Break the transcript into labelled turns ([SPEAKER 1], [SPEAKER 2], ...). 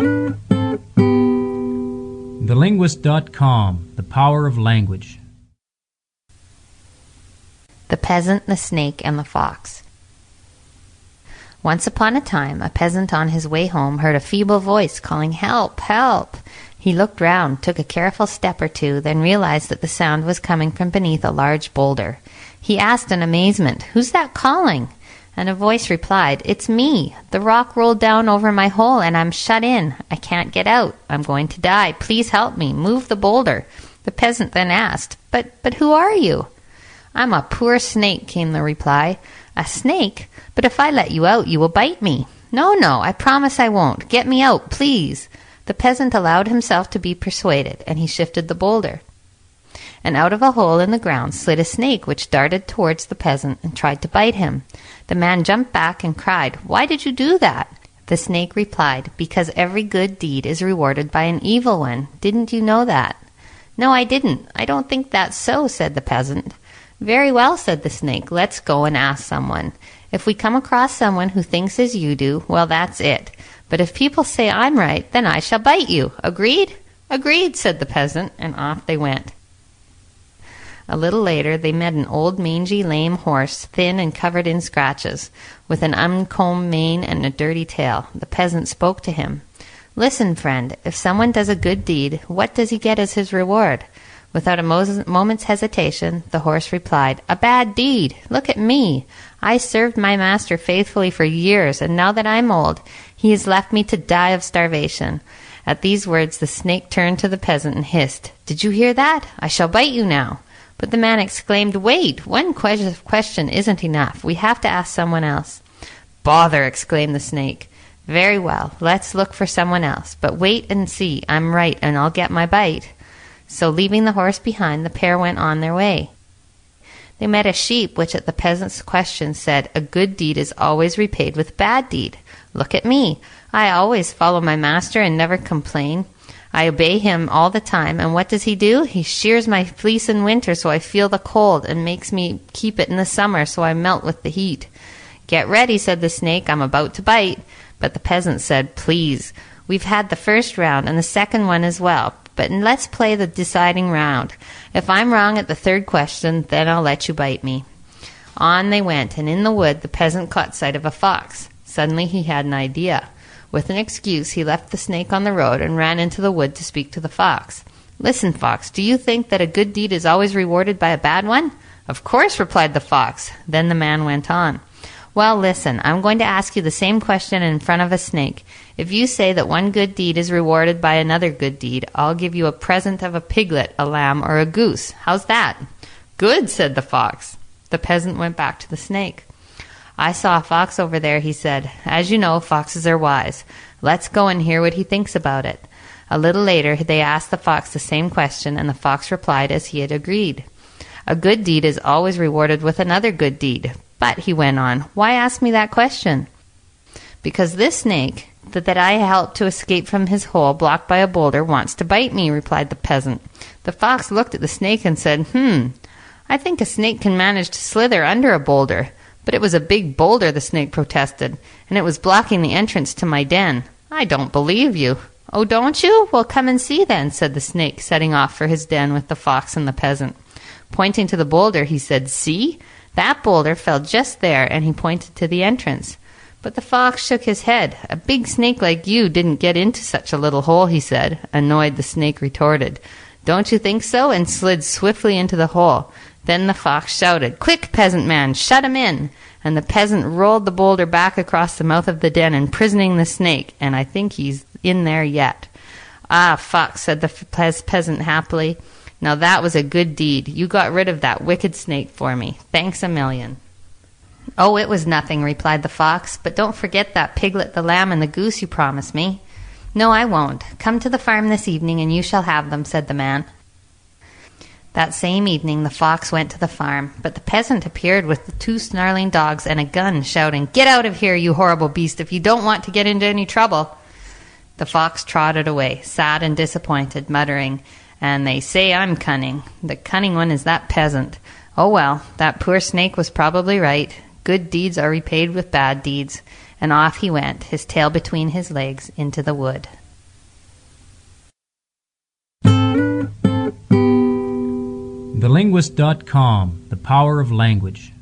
[SPEAKER 1] TheLinguist.com The Power of Language.
[SPEAKER 2] The Peasant, the Snake, and the Fox. Once upon a time, a peasant on his way home heard a feeble voice calling, Help! Help! He looked round, took a careful step or two, then realized that the sound was coming from beneath a large boulder. He asked in amazement, Who's that calling? And a voice replied, It's me. The rock rolled down over my hole and I'm shut in. I can't get out. I'm going to die. Please help me. Move the boulder. The peasant then asked, But but who are you? I'm a poor snake, came the reply. A snake? But if I let you out, you will bite me. No, no, I promise I won't. Get me out, please. The peasant allowed himself to be persuaded, and he shifted the boulder and out of a hole in the ground slid a snake which darted towards the peasant and tried to bite him. The man jumped back and cried, Why did you do that? The snake replied, Because every good deed is rewarded by an evil one. Didn't you know that? No, I didn't. I don't think that's so, said the peasant. Very well, said the snake. Let's go and ask someone. If we come across someone who thinks as you do, well, that's it. But if people say I'm right, then I shall bite you. Agreed? Agreed, said the peasant, and off they went. A little later they met an old mangy lame horse, thin and covered in scratches, with an uncombed mane and a dirty tail. The peasant spoke to him. Listen, friend, if someone does a good deed, what does he get as his reward? Without a moment's hesitation, the horse replied, A bad deed! Look at me! I served my master faithfully for years, and now that I'm old, he has left me to die of starvation. At these words, the snake turned to the peasant and hissed, Did you hear that? I shall bite you now. But the man exclaimed, Wait, one question isn't enough. We have to ask someone else. Bother! exclaimed the snake. Very well, let's look for someone else. But wait and see. I'm right, and I'll get my bite. So, leaving the horse behind, the pair went on their way. They met a sheep, which at the peasant's question said, A good deed is always repaid with bad deed. Look at me. I always follow my master and never complain. I obey him all the time, and what does he do? He shears my fleece in winter so I feel the cold, and makes me keep it in the summer so I melt with the heat. Get ready, said the snake, I'm about to bite. But the peasant said, Please, we've had the first round and the second one as well, but let's play the deciding round. If I'm wrong at the third question, then I'll let you bite me. On they went, and in the wood the peasant caught sight of a fox. Suddenly he had an idea. With an excuse, he left the snake on the road and ran into the wood to speak to the fox. Listen, fox, do you think that a good deed is always rewarded by a bad one? Of course, replied the fox. Then the man went on. Well, listen, I'm going to ask you the same question in front of a snake. If you say that one good deed is rewarded by another good deed, I'll give you a present of a piglet, a lamb, or a goose. How's that? Good, said the fox. The peasant went back to the snake. I saw a fox over there, he said. As you know, foxes are wise. Let's go and hear what he thinks about it. A little later, they asked the fox the same question, and the fox replied as he had agreed. A good deed is always rewarded with another good deed. But, he went on, why ask me that question? Because this snake, that, that I helped to escape from his hole blocked by a boulder, wants to bite me, replied the peasant. The fox looked at the snake and said, Hmm, I think a snake can manage to slither under a boulder. But it was a big boulder, the snake protested, and it was blocking the entrance to my den. I don't believe you. Oh, don't you? Well, come and see then, said the snake, setting off for his den with the fox and the peasant. Pointing to the boulder, he said, See? That boulder fell just there, and he pointed to the entrance. But the fox shook his head. A big snake like you didn't get into such a little hole, he said. Annoyed, the snake retorted, Don't you think so? and slid swiftly into the hole. Then the fox shouted, Quick, peasant man, shut him in! And the peasant rolled the boulder back across the mouth of the den, imprisoning the snake, and I think he's in there yet. Ah, fox, said the peasant happily. Now that was a good deed. You got rid of that wicked snake for me. Thanks a million. Oh, it was nothing, replied the fox, but don't forget that piglet, the lamb, and the goose you promised me. No, I won't. Come to the farm this evening, and you shall have them, said the man. That same evening the fox went to the farm, but the peasant appeared with two snarling dogs and a gun, shouting, Get out of here, you horrible beast, if you don't want to get into any trouble. The fox trotted away, sad and disappointed, muttering, And they say I'm cunning. The cunning one is that peasant. Oh well, that poor snake was probably right. Good deeds are repaid with bad deeds and off he went, his tail between his legs, into the wood.
[SPEAKER 1] TheLinguist.com The Power of Language